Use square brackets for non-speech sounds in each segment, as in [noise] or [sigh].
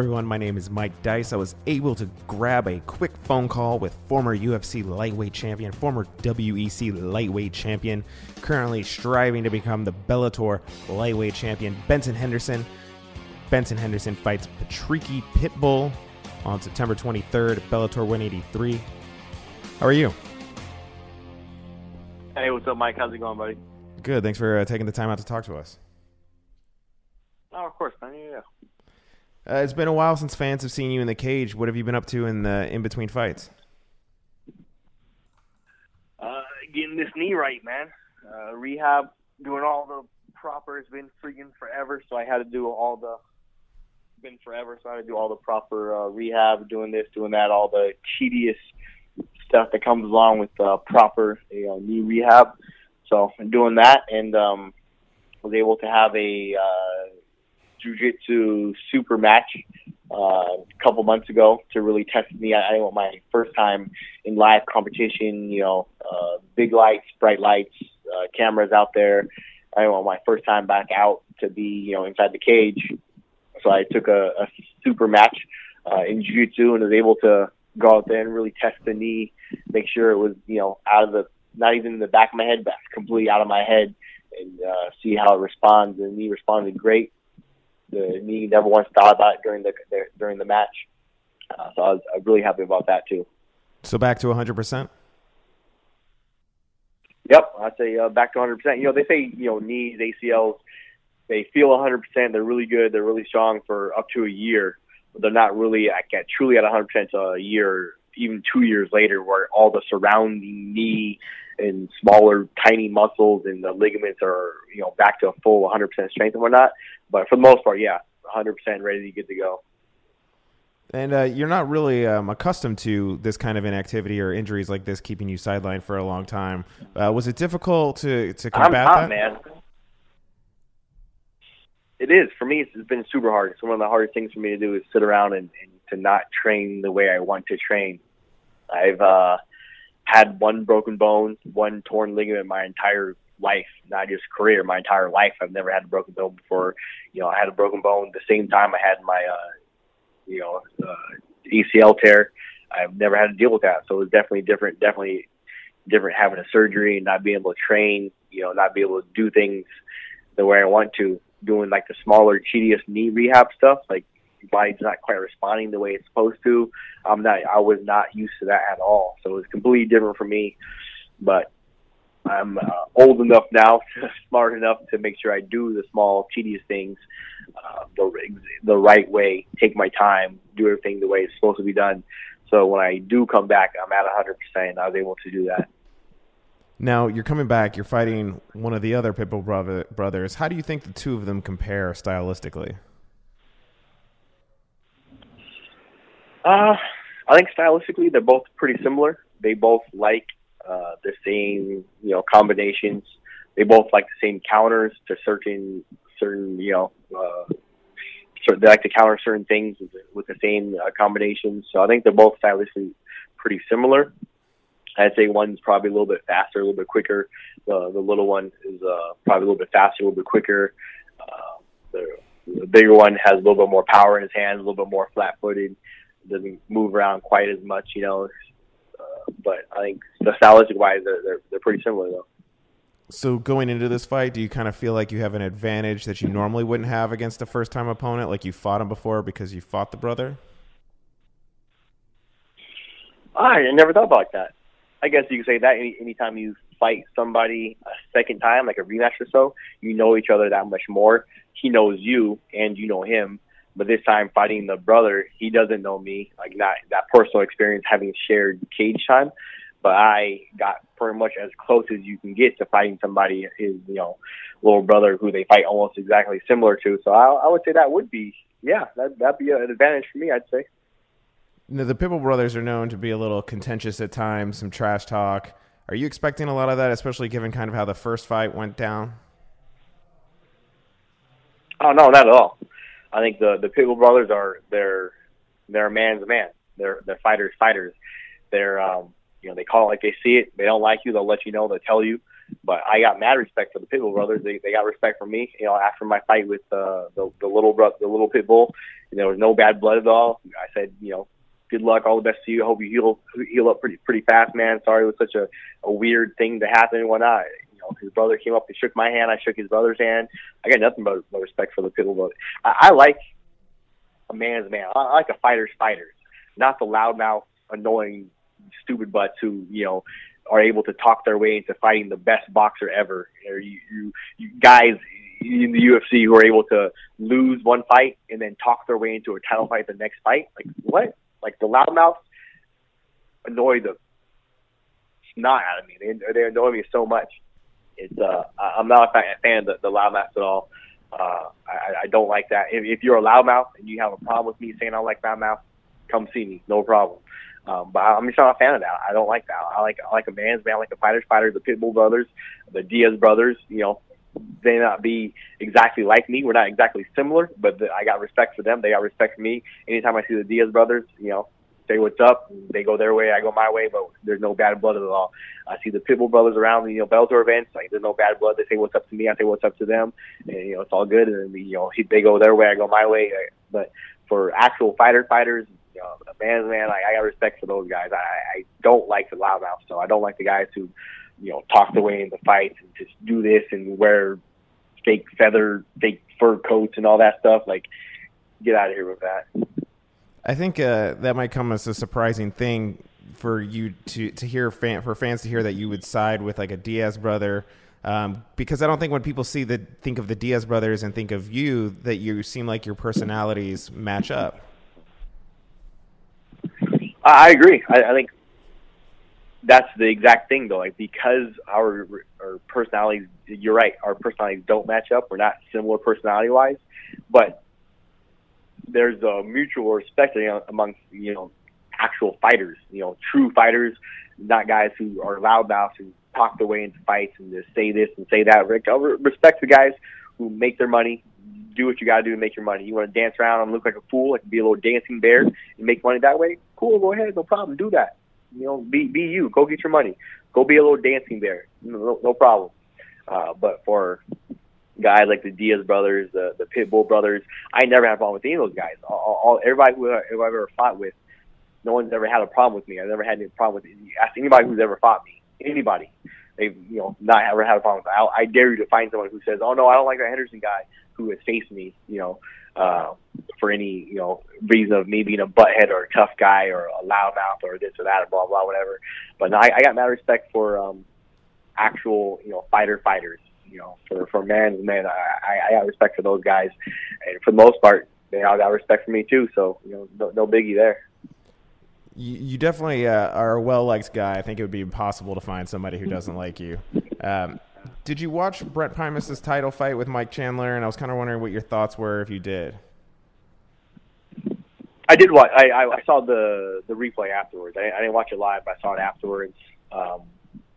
everyone. My name is Mike Dice. I was able to grab a quick phone call with former UFC lightweight champion, former WEC lightweight champion, currently striving to become the Bellator lightweight champion, Benson Henderson. Benson Henderson fights Patricky Pitbull on September 23rd at Bellator 183. How are you? Hey, what's up, Mike? How's it going, buddy? Good. Thanks for uh, taking the time out to talk to us. Oh, of course, man. Yeah. Uh, it's been a while since fans have seen you in the cage. What have you been up to in the in between fights? Uh, getting this knee right, man. Uh, rehab, doing all the proper. It's been freaking forever, so I had to do all the. Been forever, so I had to do all the proper uh, rehab, doing this, doing that, all the tedious stuff that comes along with uh, proper you know knee rehab. So doing that, and um, was able to have a uh, jujitsu super match uh, a couple months ago to really test me. I, I want my first time in live competition. You know, uh, big lights, bright lights, uh, cameras out there. I want my first time back out to be you know inside the cage. So I took a, a super match uh, in jiu-jitsu and was able to go out there and really test the knee, make sure it was you know out of the not even in the back of my head, but completely out of my head, and uh, see how it responds. The knee responded great. The knee never once thought about it during the, during the match. Uh, so I was, I really happy about that too. So back to 100%? Yep, I'd say uh, back to 100%. You know, they say, you know, knees, ACLs, they feel 100%. They're really good. They're really strong for up to a year. But they're not really at, at truly at 100% a year, even two years later, where all the surrounding knee and smaller, tiny muscles and the ligaments are, you know, back to a full 100% strength and whatnot. But for the most part, yeah, 100% ready to get to go. And uh, you're not really um, accustomed to this kind of inactivity or injuries like this keeping you sidelined for a long time. Uh, was it difficult to to combat I'm that? man. It is for me. It's been super hard. It's one of the hardest things for me to do is sit around and, and to not train the way I want to train. I've uh, had one broken bone, one torn ligament my entire life, not just career, my entire life. I've never had a broken bone before. You know, I had a broken bone the same time I had my, uh, you know, uh, ACL tear. I've never had to deal with that, so it was definitely different. Definitely different having a surgery and not being able to train. You know, not be able to do things the way I want to. Doing like the smaller, tedious knee rehab stuff, like body's not quite responding the way it's supposed to. I'm not. I was not used to that at all. So it was completely different for me. But I'm uh, old enough now, [laughs] smart enough to make sure I do the small, tedious things uh, the the right way. Take my time, do everything the way it's supposed to be done. So when I do come back, I'm at 100%. I was able to do that. Now you're coming back. You're fighting one of the other Pitbull brother, brothers. How do you think the two of them compare stylistically? Uh, I think stylistically they're both pretty similar. They both like uh, the same, you know, combinations. They both like the same counters to certain, certain, you know, uh, they like to counter certain things with, the- with the same uh, combinations. So I think they're both stylistically pretty similar. I'd say one's probably a little bit faster, a little bit quicker. The the little one is uh, probably a little bit faster, a little bit quicker. Uh, the, the bigger one has a little bit more power in his hands, a little bit more flat-footed. Doesn't move around quite as much, you know. Uh, but I think stylistic wise, they're, they're they're pretty similar though. So going into this fight, do you kind of feel like you have an advantage that you normally wouldn't have against a first time opponent, like you fought him before because you fought the brother? I never thought about that. I guess you could say that any anytime you fight somebody a second time, like a rematch or so, you know each other that much more. He knows you and you know him. But this time fighting the brother, he doesn't know me, like not that personal experience having shared cage time. But I got pretty much as close as you can get to fighting somebody his, you know, little brother who they fight almost exactly similar to. So I, I would say that would be, yeah, that that'd be an advantage for me. I'd say. Now, the Pitbull brothers are known to be a little contentious at times, some trash talk. Are you expecting a lot of that, especially given kind of how the first fight went down? Oh no, not at all. I think the the Pitbull brothers are they're they're a man's man. They're they're fighters fighters. They're um you know they call it like they see it. They don't like you, they'll let you know. They'll tell you. But I got mad respect for the Pitbull brothers. They they got respect for me. You know, after my fight with uh, the the little bro- the little Pitbull, there was no bad blood at all. I said, you know, good luck, all the best to you. I hope you heal heal up pretty pretty fast, man. Sorry it was such a, a weird thing to happen and whatnot. His brother came up and shook my hand. I shook his brother's hand. I got nothing but, but respect for the people. But I, I like a man's man. I, I like a fighter's fighter, not the loudmouth, annoying, stupid butts who you know are able to talk their way into fighting the best boxer ever. Or you, you, you guys in the UFC who are able to lose one fight and then talk their way into a title fight the next fight. Like what? Like the loudmouths annoy the snot out of me. They they annoy me so much. It's uh I'm not a fan of the, the loudmouths at all. Uh, I, I don't like that. If, if you're a loudmouth and you have a problem with me saying I like loudmouth, come see me, no problem. Um, but I'm just not a fan of that. I don't like that. I like I like a man's man, I like a fighter's fighter. The Pitbull brothers, the Diaz brothers. You know, they not be exactly like me. We're not exactly similar, but the, I got respect for them. They got respect for me. Anytime I see the Diaz brothers, you know, say what's up. They go their way, I go my way, but there's no bad blood at all. I see the Pitbull brothers around, you know, Bellator events. Like there's no bad blood. They say what's up to me, I say what's up to them, and you know it's all good. And you know they go their way, I go my way. But for actual fighter fighters, you know, a man's man, I, I got respect for those guys. I, I don't like the loudmouth, so I don't like the guys who you know, talk their way into fights and just do this and wear fake feather, fake fur coats and all that stuff. Like, get out of here with that. I think uh, that might come as a surprising thing for you to to hear fan, for fans to hear that you would side with like a Diaz brother. Um, because I don't think when people see the think of the Diaz brothers and think of you that you seem like your personalities match up. I agree. I, I think that's the exact thing though. Like because our our personalities, you're right, our personalities don't match up. We're not similar personality wise, but there's a mutual respect amongst you know actual fighters. You know, true fighters, not guys who are loudmouths who talk their way into fights and just say this and say that. Rick, I respect the guys who make their money. Do what you got to do to make your money. You want to dance around and look like a fool, like be a little dancing bear, and make money that way? Cool, go ahead, no problem, do that you know, be be you. Go get your money. Go be a little dancing bear. No, no problem. Uh, but for guys like the Diaz brothers, the the Pitbull brothers, I never had a problem with any of those guys. All, all everybody who, I've ever fought with, no one's ever had a problem with me. I've never had any problem with ask anybody who's ever fought me. Anybody, they've you know not ever had a problem with. I, I dare you to find someone who says, "Oh no, I don't like that Henderson guy," who has faced me. You know, uh, for any you know reason of me being a butthead or a tough guy or a loudmouth or this or that or blah blah whatever. But no, I, I got mad respect for um, actual you know fighter fighters. You know, for for man man, I, I got respect for those guys, and for the most part, they all got respect for me too. So you know, no, no biggie there. You, you definitely uh, are a well liked guy. I think it would be impossible to find somebody who doesn't like you. Um, did you watch Brent Primus's title fight with Mike Chandler? And I was kind of wondering what your thoughts were if you did. I did watch. I, I, I saw the the replay afterwards. I, I didn't watch it live, but I saw it afterwards. Um,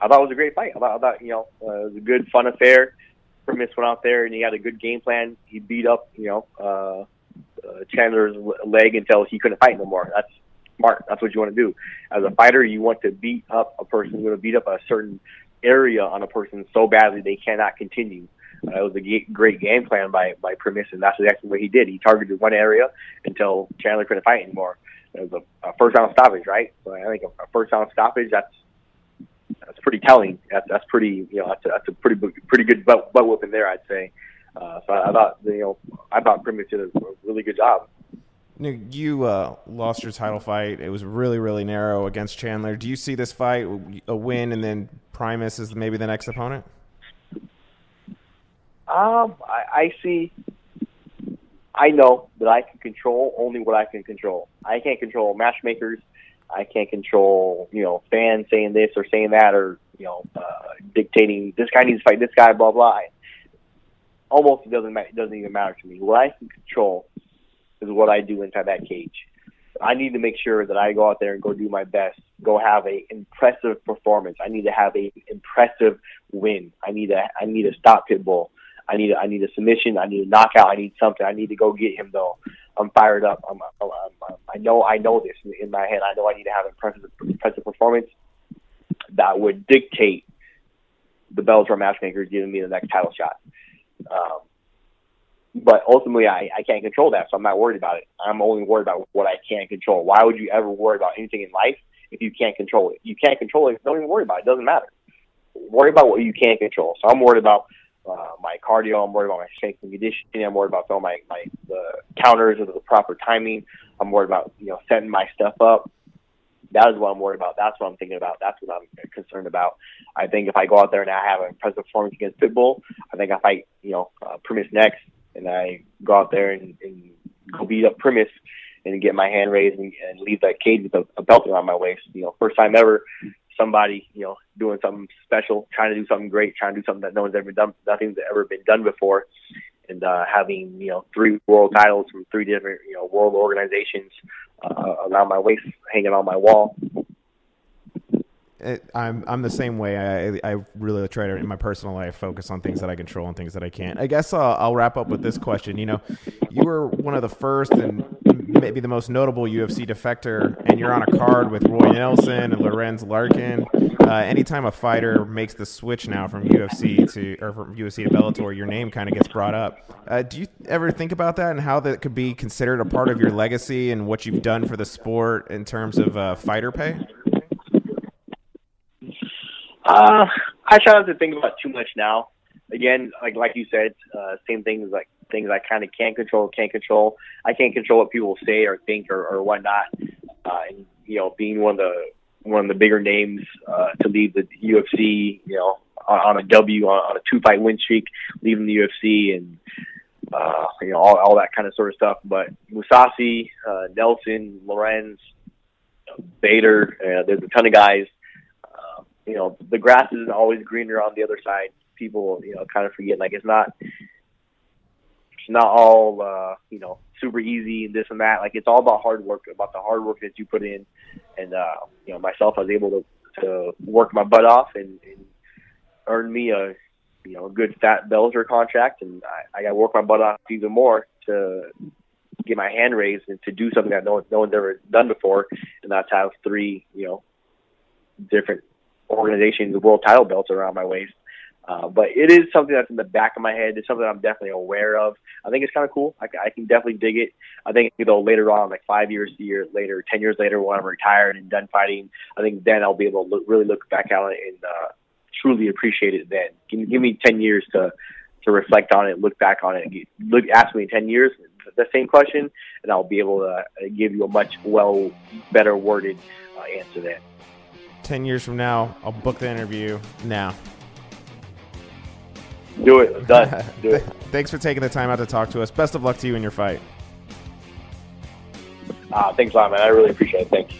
I thought it was a great fight. I thought, I thought you know uh, it was a good, fun affair. Primus went out there and he had a good game plan. He beat up you know uh, uh, Chandler's leg until he couldn't fight no more. That's smart. That's what you want to do. As a fighter, you want to beat up a person. You want to beat up a certain area on a person so badly they cannot continue. Uh, it was a great game plan by by Primus, and that's exactly what he did. He targeted one area until Chandler couldn't fight anymore. It was a, a first round stoppage, right? So I think a, a first round stoppage that's that's pretty telling. That's that's pretty you know that's a, that's a pretty pretty good butt, butt whooping there, I'd say. Uh, so I, I thought you know I thought Primus did a really good job. You uh, lost your title fight. It was really, really narrow against Chandler. Do you see this fight a win and then Primus is maybe the next opponent? Um, I, I see. I know that I can control only what I can control. I can't control matchmakers. I can't control, you know, fans saying this or saying that, or you know, uh, dictating this guy needs to fight this guy, blah blah. Almost it doesn't. It doesn't even matter to me. What I can control is what I do inside that cage. I need to make sure that I go out there and go do my best, go have a impressive performance. I need to have a impressive win. I need to I need to stop Pitbull. I need a, I need a submission. I need a knockout. I need something. I need to go get him though. I'm fired up. I'm, I'm, I'm I know I know this in my head. I know I need to have an impressive impressive performance that would dictate the Bellator matchmaker giving me the next title shot. Um, but ultimately, I, I can't control that, so I'm not worried about it. I'm only worried about what I can control. Why would you ever worry about anything in life if you can't control it? You can't control it. Don't even worry about it. It doesn't matter. Worry about what you can control. So I'm worried about uh, my cardio. I'm worried about my strength and conditioning. I'm worried about all my my the counters or the proper timing. I'm worried about you know setting my stuff up. That is what I'm worried about. That's what I'm thinking about. That's what I'm concerned about. I think if I go out there and I have an impressive performance against Pitbull, I think I fight you know uh, Primus next, and I go out there and, and go beat up Primus and get my hand raised and, and leave that cage with a, a belt around my waist. You know, first time ever somebody, you know, doing something special, trying to do something great, trying to do something that no one's ever done, nothing's ever been done before, and uh, having you know three world titles from three different you know world organizations uh, around my waist, hanging on my wall. It, I'm I'm the same way. I I really try to in my personal life focus on things that I control and things that I can't. I guess I'll, I'll wrap up with this question. You know, you were one of the first and maybe the most notable UFC defector, and you're on a card with Roy Nelson and Lorenz Larkin. Uh, anytime a fighter makes the switch now from UFC to or from UFC to Bellator, your name kind of gets brought up. Uh, do you ever think about that and how that could be considered a part of your legacy and what you've done for the sport in terms of uh, fighter pay? Uh, I try not to think about too much now. Again, like like you said, uh, same things like things I kind of can't control, can't control. I can't control what people say or think or, or whatnot. Uh, and you know, being one of the one of the bigger names uh, to leave the UFC, you know, on, on a W on, on a two fight win streak, leaving the UFC and uh, you know all, all that kind of sort of stuff. But Mousasi, uh, Nelson, Lorenz, Bader, uh, there's a ton of guys. Uh, you know, the grass isn't always greener on the other side. People, you know, kind of forget like it's not it's not all uh, you know super easy and this and that. Like it's all about hard work, about the hard work that you put in. And uh, you know, myself, I was able to to work my butt off and, and earn me a you know a good fat Bellator contract, and I, I got to work my butt off even more to get my hand raised and to do something that no one, no one's ever done before, and that's have three you know different organizations, world title belts around my waist. Uh, but it is something that's in the back of my head. It's something I'm definitely aware of. I think it's kind of cool. I, I can definitely dig it. I think you know later on, like five years, year later, ten years later, when I'm retired and done fighting, I think then I'll be able to look, really look back at it and uh, truly appreciate it. Then give, give me ten years to to reflect on it, look back on it, look ask me in ten years the same question, and I'll be able to uh, give you a much well better worded uh, answer then. Ten years from now, I'll book the interview now. Do it. [laughs] Done. Do it. Thanks for taking the time out to talk to us. Best of luck to you in your fight. Uh, thanks a lot, man. I really appreciate it. Thanks.